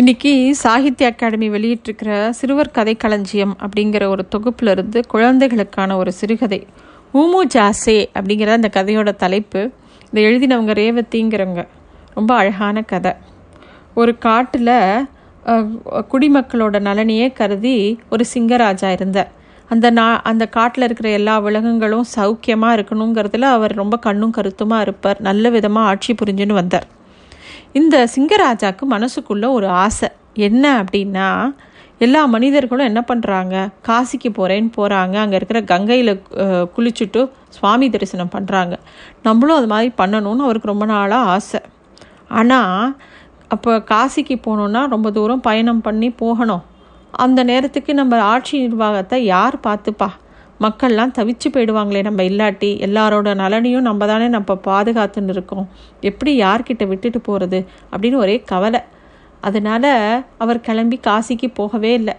இன்னைக்கு சாகித்ய அகாடமி வெளியிட்டிருக்கிற சிறுவர் கதை களஞ்சியம் அப்படிங்கிற ஒரு தொகுப்புல இருந்து குழந்தைகளுக்கான ஒரு சிறுகதை. ஊமு ஜாசே அப்படிங்கிற அந்த கதையோட தலைப்பு. இதை எழுதினவங்க ரேவதிங்கிறவங்க. ரொம்ப அழகான கதை. ஒரு காட்டில் குடிமக்களோட நலனையே கருதி ஒரு சிங்கராஜா இருந்தார் அந்த நா அந்த காட்டில் இருக்கிற எல்லா விலங்குகளும் சௌக்கியமாக இருக்கணுங்கிறதுல அவர் ரொம்ப கண்ணும் கருத்துமாக இருப்பார். நல்ல விதமாக ஆட்சி புரிஞ்சுன்னு வந்தார். இந்த சிங்கராஜாக்கு மனசுக்குள்ள ஒரு ஆசை. என்ன அப்படின்னா எல்லா மனிதர்களும் என்ன பண்ணுறாங்க காசிக்கு போகிறேன்னு போகிறாங்க அங்கே இருக்கிற கங்கையில் குளிச்சுட்டு சுவாமி தரிசனம் பண்ணுறாங்க நம்மளும் அது மாதிரி பண்ணணும்னு அவருக்கு ரொம்ப நாளாக ஆசை. ஆனால் அப்போ காசிக்கு போகணுன்னா ரொம்ப தூரம் பயணம் பண்ணி போகணும். அந்த நேரத்துக்கு நம்ம ஆட்சி நிர்வாகத்தை யார் பார்த்துப்பா? மக்கள்லாம் தவிச்சு போயிடுவாங்களே நம்ம இல்லாட்டி எல்லாரோட நலனையும் நம்ம தானே நம்ம பாதுகாத்துன்னு இருக்கோம். எப்படி யார்கிட்ட விட்டுட்டு போகிறது அப்படின்னு ஒரே கவலை. அதனால் அவர் கிளம்பி காசிக்கு போகவே இல்லை.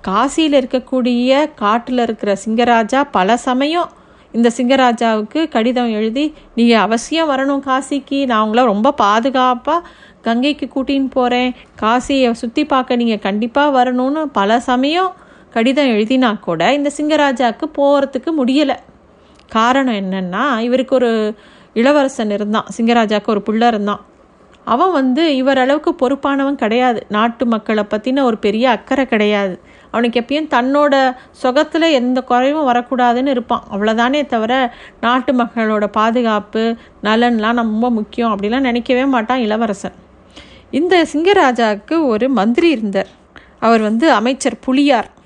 காசியில் இருக்கக்கூடிய காட்டில் இருக்கிற சிங்கராஜா பல சமயம் இந்த சிங்கராஜாவுக்கு கடிதம் எழுதி நீங்கள் அவசியம் வரணும் காசிக்கு நான் உங்களை ரொம்ப பாதுகாப்பாக கங்கைக்கு கூட்டின்னு போகிறேன் காசியை சுற்றி பார்க்க நீங்கள் கண்டிப்பாக வரணும்னு பல சமயம் கடிதம் எழுதினா கூட இந்த சிங்கராஜாவுக்கு போகிறதுக்கு முடியலை. காரணம் என்னென்னா இவருக்கு ஒரு இளவரசன் இருந்தான். சிங்கராஜாவுக்கு ஒரு பிள்ளை இருந்தான். அவன் வந்து இவரளவுக்கு பொறுப்பானவன் கிடையாது. நாட்டு மக்களை பற்றின ஒரு பெரிய அக்கறை கிடையாது. அவனுக்கு எப்பயும் தன்னோட சொகத்தில் எந்த குறைவும் வரக்கூடாதுன்னு இருப்பான். அவ்வளோதானே தவிர நாட்டு மக்களோட பாதுகாப்பு நலன்லாம் ரொம்ப முக்கியம் அப்படிலாம் நினைக்கவே மாட்டான் இளவரசன். இந்த சிங்கராஜாவுக்கு ஒரு மந்திரி இருந்தார். அவர் வந்து அமைச்சர் புலியார்.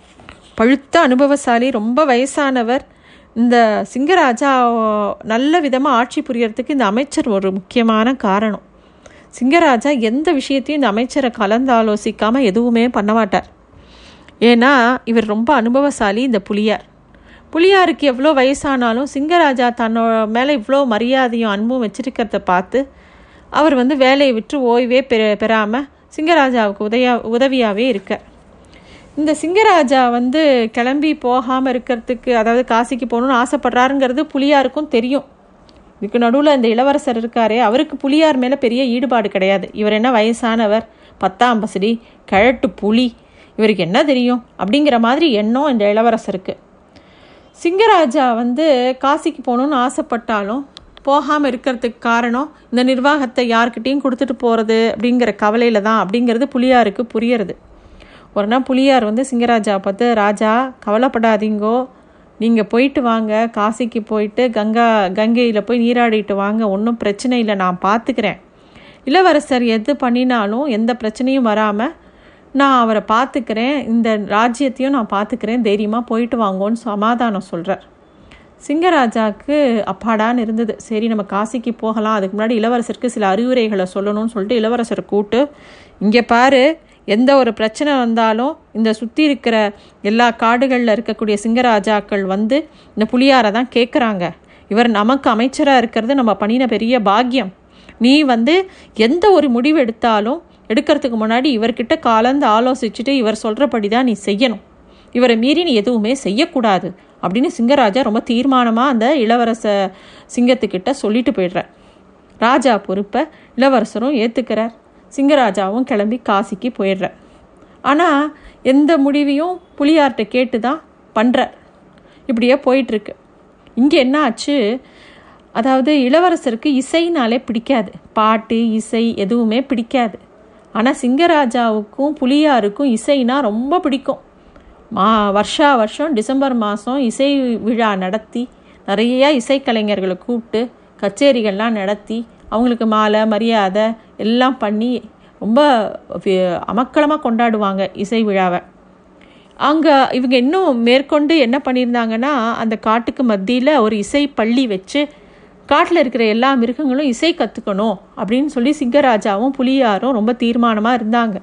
பழுத்த அனுபவசாலி ரொம்ப வயசானவர். இந்த சிங்கராஜா நல்ல விதமாக ஆட்சி புரியறதுக்கு இந்த அமைச்சர் ஒரு முக்கியமான காரணம். சிங்கராஜா எந்த விஷயத்தையும் இந்த அமைச்சரை கலந்து ஆலோசிக்காமல் எதுவுமே பண்ண மாட்டார். ஏன்னா இவர் ரொம்ப அனுபவசாலி இந்த புலியார். புலியாருக்கு எவ்வளோ வயசானாலும் சிங்கராஜா தன்னோட மேலே இவ்வளோ மரியாதையும் அன்பும் வச்சிருக்கிறத பார்த்து அவர் வந்து வேலையை விட்டு ஓய்வே பெ பெறாமல் சிங்கராஜாவுக்கு உதவியா உதவியாகவே இருக்கார். இந்த சிங்கராஜா வந்து கிளம்பி போகாமல் இருக்கிறதுக்கு அதாவது காசிக்கு போகணுன்னு ஆசைப்படுறாருங்கிறது புலியாருக்கும் தெரியும். இதுக்கு நடுவில் இந்த இளவரசர் இருக்காரே அவருக்கு புலியார் மேலே பெரிய ஈடுபாடு கிடையாது. இவர் என்ன வயசானவர்? பத்தாம் பசடி கிழட்டு புலி. இவருக்கு என்ன தெரியும்? அப்படிங்கிற மாதிரி எண்ணம் இந்த இளவரசருக்கு. சிங்கராஜா வந்து காசிக்கு போகணுன்னு ஆசைப்பட்டாலும் போகாமல் இருக்கிறதுக்கு காரணம் இந்த நிர்வாகத்தை யார்கிட்டையும் கொடுத்துட்டு போகிறது அப்படிங்கிற கவலையில் தான் அப்படிங்கிறது புலியாருக்கு புரியறது. ஒரு நாள் புலியார் வந்து சிங்கராஜா பார்த்து ராஜா கவலைப்படாதீங்கோ. நீங்கள் போயிட்டு வாங்க. காசிக்கு போயிட்டு கங்கா கங்கையில் போய் நீராடிட்டு வாங்க. ஒன்றும் பிரச்சனை இல்லை. நான் பார்த்துக்கிறேன் இளவரசர் எது பண்ணினாலும் எந்த பிரச்சனையும் வராமல் நான் அவரை பார்த்துக்கிறேன் இந்த ராஜ்யத்தையும் நான் பார்த்துக்கிறேன் தைரியமாக போயிட்டு வாங்கோன்னு சமாதானம் சொல்கிறார் சிங்கராஜாவுக்கு அப்பாடான்னு இருந்தது. சரி நம்ம காசிக்கு போகலாம். அதுக்கு முன்னாடி இளவரசருக்கு சில அறிவுரைகளை சொல்லணும்னு சொல்லிட்டு இளவரசரை கூப்பிட்டு இங்கே பாரு. எந்த ஒரு பிரச்சனை வந்தாலும் இந்த சுற்றி இருக்கிற எல்லா காடுகளில் இருக்கக்கூடிய சிங்கராஜாக்கள் வந்து இந்த புளியாரை தான் கேட்குறாங்க இவர் நமக்கு அமைச்சராக இருக்கிறது நம்ம பண்ணின பெரிய பாக்கியம். நீ வந்து எந்த ஒரு முடிவு எடுத்தாலும் எடுக்கிறதுக்கு முன்னாடி இவர்கிட்ட காலந்து ஆலோசிச்சுட்டு இவர் சொல்கிறபடி தான் நீ செய்யணும். இவரை மீறி நீ எதுவுமே செய்யக்கூடாது அப்படின்னு சிங்கராஜா ரொம்ப தீர்மானமாக அந்த இளவரச சிங்கத்துக்கிட்ட சொல்லிட்டு போயிடுறார். ராஜா பொறுப்பை இளவரசரும் ஏற்றுக்கிறார் சிங்கராஜாவும் கிளம்பி காசிக்கு போயிடுறார். ஆனால் எந்த முடிவையும் புளியார்கிட்ட கேட்டு தான் பண்ணுறார் இப்படியே போயிட்டுருக்கு. இங்கே என்ன ஆச்சு? அதாவது இளவரசருக்கு இசைனாலே பிடிக்காது. பாட்டு இசை எதுவுமே பிடிக்காது. ஆனால் சிங்கராஜாவுக்கும் புலியாருக்கும் இசைனா ரொம்ப பிடிக்கும். மா வருஷா வருஷம் டிசம்பர் மாதம் இசை விழா நடத்தி நிறையா இசைக்கலைஞர்களை கூப்பிட்டு கச்சேரிகள்லாம் நடத்தி அவங்களுக்கு மாலை மரியாதை எல்லாம் பண்ணி ரொம்ப அமக்களமாக கொண்டாடுவாங்க இசை விழாவை. அங்கே இவங்க இன்னும் மேற்கொண்டு என்ன பண்ணியிருந்தாங்கன்னா அந்த காட்டுக்கு மத்தியில் ஒரு இசை பள்ளி வச்சு காட்டில் இருக்கிற எல்லா மிருகங்களும் இசை கற்றுக்கணும் அப்படின்னு சொல்லி சிங்கராஜாவும் புலியாரும் ரொம்ப தீர்மானமாக இருந்தாங்க.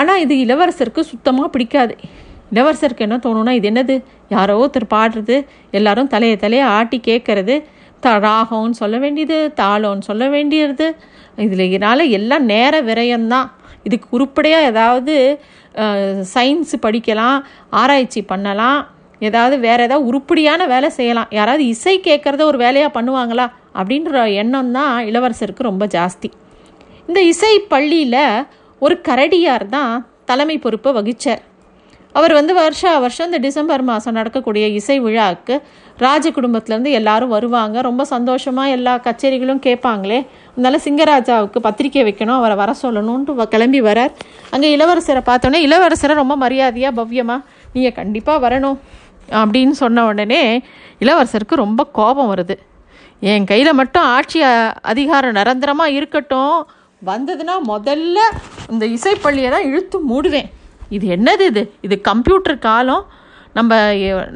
ஆனால் இது இளவரசருக்கு சுத்தமாக பிடிக்காது. இளவரசருக்கு என்ன தோணுன்னா இது என்னது? யாரோ ஒருத்தர் பாடுறது எல்லாரும் தலையை தலையை ஆட்டி கேட்கறது ராகம்னு சொல்ல வேண்டியது தாளம்னு சொல்ல வேண்டியது. இதில் இதனால் எல்லாம் நேர விரயம்தான். இதுக்கு உருப்படியாக ஏதாவது சயின்ஸு படிக்கலாம் ஆராய்ச்சி பண்ணலாம் ஏதாவது வேறு ஏதாவது உருப்படியான வேலை செய்யலாம். யாராவது இசை கேட்குறத ஒரு வேலையாக பண்ணுவாங்களா? அப்படின்ற எண்ணம் தான் இளவரசருக்கு ரொம்ப ஜாஸ்தி. இந்த இசை பள்ளியில் ஒரு கரடியார் தான் தலைமை பொறுப்பை வகிச்சார். அவர் வந்து வருஷா வருஷம் இந்த டிசம்பர் மாதம் நடக்கக்கூடிய இசை விழாவுக்கு ராஜ குடும்பத்துலேருந்து எல்லாரும் வருவாங்க. ரொம்ப சந்தோஷமாக எல்லா கச்சேரிகளும் கேட்பாங்களே. அதனால சிங்கராஜாவுக்கு பத்திரிக்கை வைக்கணும் அவரை வர சொல்லணுன்ட்டு கிளம்பி வரார். அங்கே இளவரசரை பார்த்தோன்னே இளவரசரை ரொம்ப மரியாதையாக பவ்யமாக நீங்கள் கண்டிப்பாக வரணும். அப்படின்னு சொன்ன உடனே இளவரசருக்கு ரொம்ப கோபம் வருது. என் கையில் மட்டும் ஆட்சி அதிகாரம் நிரந்தரமாக இருக்கட்டும். வந்ததுன்னா முதல்ல இந்த இசைப்பள்ளியை தான் இழுத்து மூடுவேன். இது என்னது இது? இது கம்ப்யூட்டர் காலம். நம்ம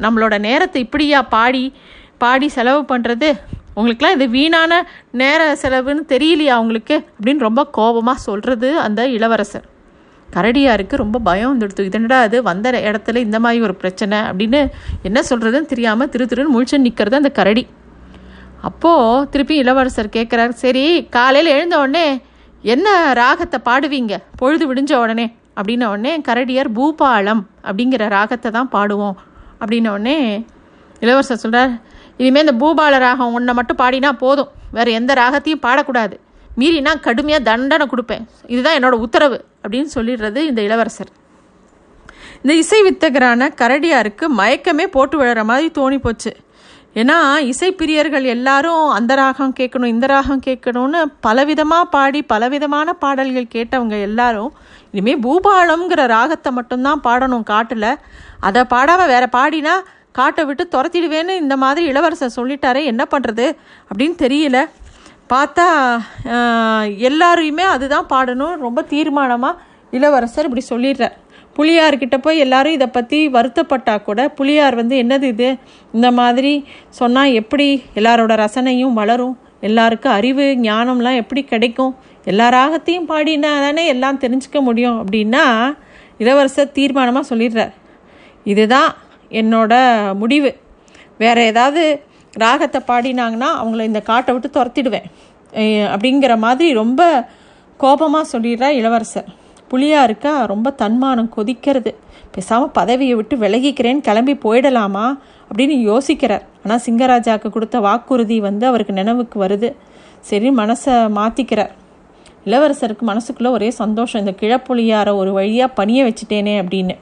நம்மளோட நேரத்தை இப்படியா பாடி பாடி செலவு பண்ணுறது உங்களுக்குலாம் இது வீணான நேர செலவுன்னு தெரியலையா உங்களுக்கு? அப்படின்னு ரொம்ப கோபமாக சொல்கிறது அந்த இளவரசர். கரடியாருக்கு ரொம்ப பயம் வந்துடுத்து. இதனடா அது வந்த இடத்துல இந்த மாதிரி ஒரு பிரச்சனை அப்படின்னு என்ன சொல்கிறதுன்னு தெரியாமல் திரு திருன்னு முழிச்சு நிற்கிறது அந்த கரடி. அப்போது திருப்பி இளவரசர் கேட்குறாரு சரி காலையில் எழுந்த உடனே என்ன ராகத்தை பாடுவீங்க? பொழுது விடிஞ்ச உடனே. அப்படின்ன உடனே கரடியார் பூபாலம் அப்படிங்கிற ராகத்தை தான் பாடுவோம். அப்படின்ன உடனே இளவரசர் சொல்கிறார் இனிமேல் இந்த பூபால ராகம் ஒன்றை மட்டும் பாடினா போதும். வேறு எந்த ராகத்தையும் பாடக்கூடாது. மீறினா கடுமையாக தண்டனை கொடுப்பேன். இதுதான் என்னோட உத்தரவு அப்படின்னு சொல்லிடுறது இந்த இளவரசர். இந்த இசை வித்தகரான கரடியாருக்கு மயக்கமே போட்டு விழுற மாதிரி தோணி போச்சு ஏன்னா இசைப்பிரியர்கள் எல்லாரும் அந்த ராகம் கேட்கணும் இந்த ராகம் கேட்கணும்னு பலவிதமாக பாடி பலவிதமான பாடல்கள் கேட்டவங்க எல்லாரும் இனிமேல் பூபாலம்ங்கிற ராகத்தை மட்டும்தான் பாடணும் காட்டில். அதை பாடாமல் வேற பாடினா காட்டை விட்டு துரத்திடுவேன்னு இந்த மாதிரி இளவரசர் சொல்லிட்டாரே என்ன பண்ணுறது அப்படின்னு தெரியல. பார்த்தா எல்லாரையுமே அதுதான் பாடணும் ரொம்ப தீர்மானமாக இளவரசர் இப்படி சொல்லிடுறார். புளியார்கிட்ட போய் எல்லாரும் இதை பற்றி வருத்தப்பட்டால் கூட புலியார் வந்து என்னது இது? இந்த மாதிரி சொன்னால் எப்படி எல்லாரோட ரசனையும் வளரும்? எல்லாருக்கும் அறிவு ஞானம்லாம் எப்படி கிடைக்கும்? எல்லா ராகத்தையும் பாடினா தானே எல்லாம் தெரிஞ்சுக்க முடியும் அப்படின்னா இளவரசர் தீர்மானமாக சொல்லிடுறார். இதுதான் என்னோட முடிவு. வேறு ஏதாவது ராகத்தை பாடினாங்கன்னா அவங்கள இந்த காட்டை விட்டு துரத்திடுவேன். அப்படிங்கிற மாதிரி ரொம்ப கோபமாக சொல்லிடுறா இளவரசர். புலியாருக்கா ரொம்ப தன்மானம் கொதிக்கிறது. பேசாமல் பதவியை விட்டு விலகிக்கிறேன்னு கிளம்பி போயிடலாமா? அப்படின்னு யோசிக்கிறார். ஆனால் சிங்கராஜாவுக்கு கொடுத்த வாக்குறுதி வந்து அவருக்கு நினைவுக்கு வருது. சரி மனசை மாற்றிக்கிறார் இளவரசருக்கு மனசுக்குள்ளே ஒரே சந்தோஷம் இந்த கிழப்புளியார ஒரு வழியாக பணிய வச்சுட்டேனே அப்படின்னு.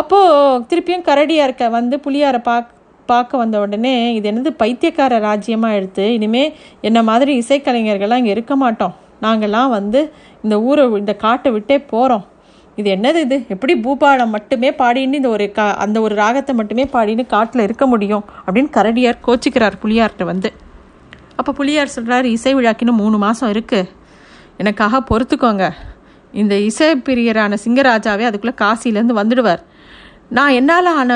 அப்போது திருப்பியும் கரடியாக இருக்க வந்து புலியாரை பார்க்க பார்க்க வந்த உடனே இது என்னது பைத்தியக்கார ராஜ்யமாக எடுத்து இனிமேல் என்ன மாதிரி இசைக்கலைஞர்கள்லாம் இங்கே இருக்க மாட்டோம். நாங்கள்லாம் வந்து இந்த ஊரை இந்த காட்டை விட்டே போகிறோம் இது என்னது இது? எப்படி பூபாலம் மட்டுமே பாடின்னு இந்த ஒரு கா அந்த ஒரு ராகத்தை மட்டுமே பாடின்னு காட்டில் இருக்க முடியும்? அப்படின்னு கரடியார் கோச்சிக்கிறார் புலியார்கிட்ட வந்து. அப்போ புளியார் சொல்கிறார் இசை விழாக்கின்னு மூணு மாதம் இருக்குது எனக்காக பொறுத்துக்கோங்க. இந்த இசை பிரியரான சிங்கராஜாவே அதுக்குள்ளே காசிலேருந்து வந்துடுவார். நான் என்னால் ஆன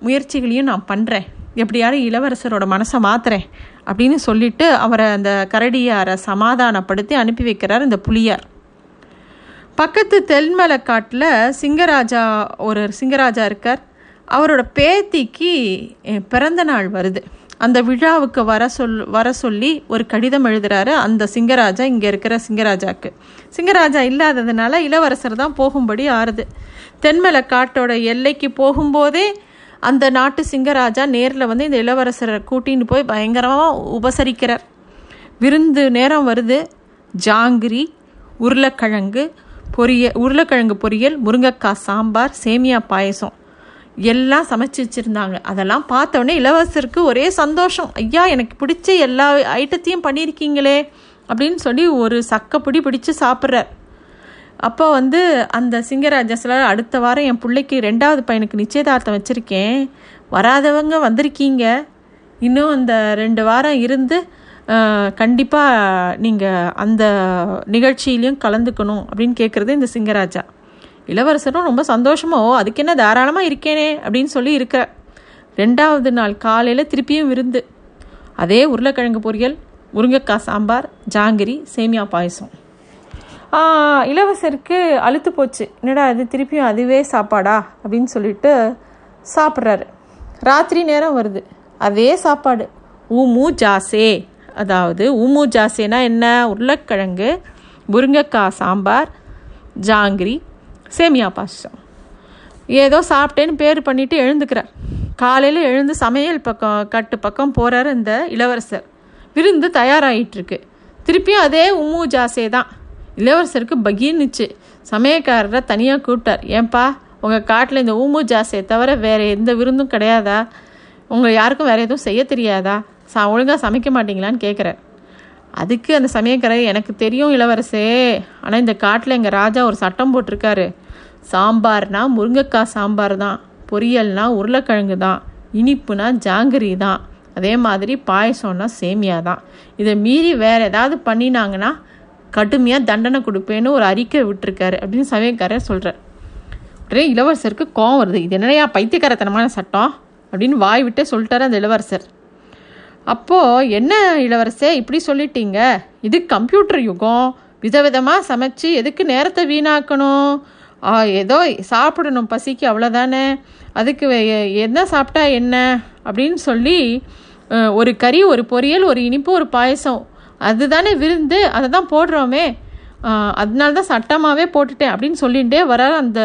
முயற்சிகளையும் நான் பண்ணுறேன் எப்படியாரு இளவரசரோட மனசை மாத்துறேன் அப்படின்னு சொல்லிட்டு அவரை அந்த கரடியாரை சமாதானப்படுத்தி அனுப்பி வைக்கிறார் இந்த புலியார். பக்கத்து தென்மலைக்காட்டில் சிங்கராஜா ஒரு சிங்கராஜா இருக்கார். அவரோட பேத்திக்கு பிறந்த நாள் வருது. அந்த விழாவுக்கு வர சொல் வர சொல்லி ஒரு கடிதம் எழுதுறாரு அந்த சிங்கராஜா இங்கே இருக்கிற சிங்கராஜாக்கு. சிங்கராஜா இல்லாததுனால இளவரசர் தான் போகும்படி ஆறுது. தென்மலை காட்டோட எல்லைக்கு போகும்போதே அந்த நாட்டு சிங்கராஜா நேரில் வந்து இந்த இளவரசரை கூட்டின்னு போய் பயங்கரமாக உபசரிக்கிறார். விருந்து நேரம் வருது. ஜாங்கிரி உருளைக்கிழங்கு பொரிய உருளைக்கிழங்கு பொரியல் முருங்கைக்காய் சாம்பார் சேமியா பாயசம் எல்லாம் சமைச்சு வச்சுருந்தாங்க. அதெல்லாம் பார்த்தோடனே இளவரசருக்கு ஒரே சந்தோஷம். ஐயா எனக்கு பிடிச்ச எல்லா ஐட்டத்தையும் பண்ணியிருக்கீங்களே அப்படின்னு சொல்லி ஒரு சக்கைப்பிடி பிடிச்சு சாப்பிட்றார். அப்போ வந்து அந்த சிங்கராஜா சொல்ல அடுத்த வாரம் என் பிள்ளைக்கு ரெண்டாவது பையனுக்கு நிச்சயதார்த்தம் வச்சுருக்கேன். வராதவங்க வந்திருக்கீங்க. இன்னும் அந்த ரெண்டு வாரம் இருந்து கண்டிப்பாக நீங்கள் அந்த நிகழ்ச்சியிலையும் கலந்துக்கணும் அப்படின்னு கேட்குறது இந்த சிங்கராஜா. இளவரசரும் ரொம்ப சந்தோஷமோ அதுக்கு என்ன தாராளமாக இருக்கேனே அப்படின்னு சொல்லி இருக்க. ரெண்டாவது நாள் காலையில் திருப்பியும் விருந்து. அதே உருளைக்கிழங்கு பொரியல் முருங்கைக்காய் சாம்பார் ஜாங்கிரி சேமியா பாயசம். இளவரசருக்கு அழுத்து போச்சு. என்னடா இது திருப்பியும் அதுவே சாப்பாடா? அப்படின்னு சொல்லிட்டு சாப்பிட்றாரு. ராத்திரி நேரம் வருது. அதே சாப்பாடு. ஊமு ஜாசே. அதாவது ஊமு ஜாசேனா என்ன? உருளைக்கிழங்கு முருங்கைக்காய் சாம்பார் ஜாங்கிரி சேமியா பாசம் ஏதோ சாப்பிட்டேன்னு பேர் பண்ணிட்டு எழுந்துக்கிறார். காலையில் எழுந்து சமையல் பக்கம் கட்டு பக்கம் போகிறாரு இந்த இளவரசர். விருந்து தயாராகிட்டு இருக்கு. திருப்பியும் அதே உம்மு ஜாசே தான். இளவரசருக்கு பகீர்னுச்சு. சமயக்காரரை தனியாக கூப்பிட்டார். ஏன்பா உங்கள் காட்டில் இந்த ஊமு ஜாஸை தவிர வேறு எந்த விருந்தும் கிடையாதா? உங்கள் யாருக்கும் வேறு எதுவும் செய்ய தெரியாதா? சா ஒழுங்காக சமைக்க மாட்டீங்களான்னு கேட்குறார் அதுக்கு அந்த சமயக்காரர் எனக்கு தெரியும் இளவரசே ஆனால் இந்த காட்டில் எங்கள் ராஜா ஒரு சட்டம் போட்டிருக்காரு. சாம்பார்னா முருங்கைக்காய் சாம்பார் தான் பொரியல்னா உருளைக்கிழங்கு தான் இனிப்புனா ஜாங்கிரி தான் அதே மாதிரி பாயசம்னா சேமியா தான். இதை மீறி வேறு ஏதாவது பண்ணினாங்கன்னா கடுமையாக தண்டனை கொடுப்பேன்னு ஒரு அறிக்கை விட்டுருக்காரு அப்படின்னு சமயக்காரர் சொல்கிறார் உடனே இளவரசருக்கு கோவம் வருது. இது என்னையா பைத்தியக்காரத்தனமான சட்டம்? அப்படின்னு வாய் விட்டே சொல்லிட்டாரு அந்த இளவரசர். அப்போது என்ன இளவரசே இப்படி சொல்லிட்டீங்க? இது கம்ப்யூட்டர் யுகம். விதவிதமாக சமைச்சு எதுக்கு நேரத்தை வீணாக்கணும்? ஏதோ சாப்பிடணும் பசிக்கு அவ்வளோதானே அதுக்கு என்ன சாப்பிட்டா என்ன? அப்படின்னு சொல்லி ஒரு கறி ஒரு பொரியல் ஒரு இனிப்பு ஒரு பாயசம் அதுதானே விருந்து? அதை தான் போடுறோமே. அதனால தான் சட்டமாகவே போட்டுட்டேன் அப்படின்னு சொல்லிகிட்டே வரார் அந்த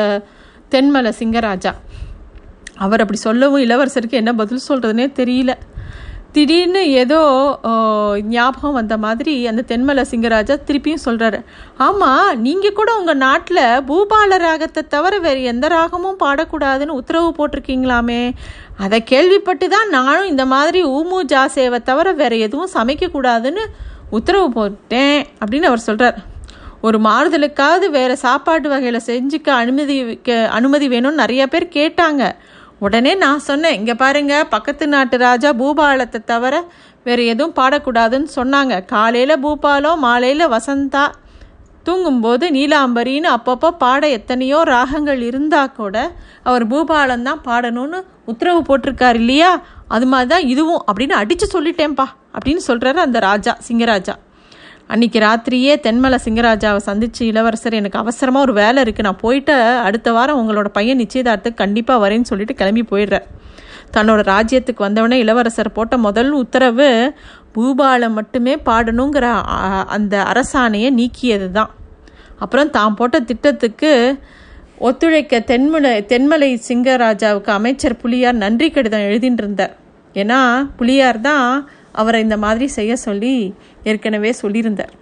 தென்மலை சிங்கராஜா. அவர் அப்படி சொல்லவும் இளவரசருக்கு என்ன பதில் சொல்கிறதுனே தெரியல. திடீர்னு ஏதோ ஞாபகம் வந்த மாதிரி அந்த தென்மலை சிங்கராஜா திருப்பியும் சொல்கிறாரு ஆமாம் நீங்கள் கூட உங்கள் நாட்டில் பூபால ராகத்தை தவிர வேறு எந்த ராகமும் பாடக்கூடாதுன்னு உத்தரவு போட்டிருக்கீங்களாமே? அதை கேள்விப்பட்டு தான் நானும் இந்த மாதிரி ஊமு ஜாசேவை தவிர வேறு எதுவும் சமைக்கக்கூடாதுன்னு உத்தரவு போட்டேன் அப்படின்னு அவர் சொல்கிறார் ஒரு மாறுதலுக்காவது வேறு சாப்பாட்டு வகையில் செஞ்சுக்க அனுமதி அனுமதி வேணும்னு நிறைய பேர் கேட்டாங்க. உடனே நான் சொன்னேன் இங்கே பாருங்க பக்கத்து நாட்டு ராஜா பூபாலத்தை தவிர வேறு எதுவும் பாடக்கூடாதுன்னு சொன்னாங்க. காலையில் பூபாலம் மாலையில் வசந்தா. தூங்கும்போது நீலாம்பரின்னு அப்பப்போ பாட எத்தனையோ ராகங்கள் இருந்தால் கூட அவர் பூபாலம் தான் பாடணும்னு உத்தரவு போட்டிருக்காரு இல்லையா? அது மாதிரி தான் இதுவும் அப்படின்னு அடித்து சொல்லிட்டேன்ப்பா. அப்படின்னு சொல்கிறாரு அந்த ராஜா சிங்கராஜா. அன்றைக்கி ராத்திரியே தென்மலை சிங்கராஜாவை சந்தித்து இளவரசர் எனக்கு அவசரமாக ஒரு வேலை இருக்குது நான் போயிட்டு அடுத்த வாரம் உங்களோட பையன் நிச்சயதார்த்தத்துக்கு கண்டிப்பாக வரேன்னு சொல்லிட்டு கிளம்பி போயிடுறார். தன்னோட ராஜ்யத்துக்கு வந்தவொடனே இளவரசர் போட்ட முதல் உத்தரவு பூபாலம் மட்டுமே பாடணுங்கிற அந்த அரசாணையை நீக்கியது தான் அப்புறம் தான் போட்ட திட்டத்துக்கு ஒத்துழைக்க தென்மலை தென்மலை சிங்கராஜாவுக்கு அமைச்சர் புலியார் நன்றி கடிதம் எழுதிட்டு இருந்தார். ஏன்னா புலியார் தான் அவரை இந்த மாதிரி செய்ய சொல்லி ஏற்கனவே சொல்லியிருந்தார்.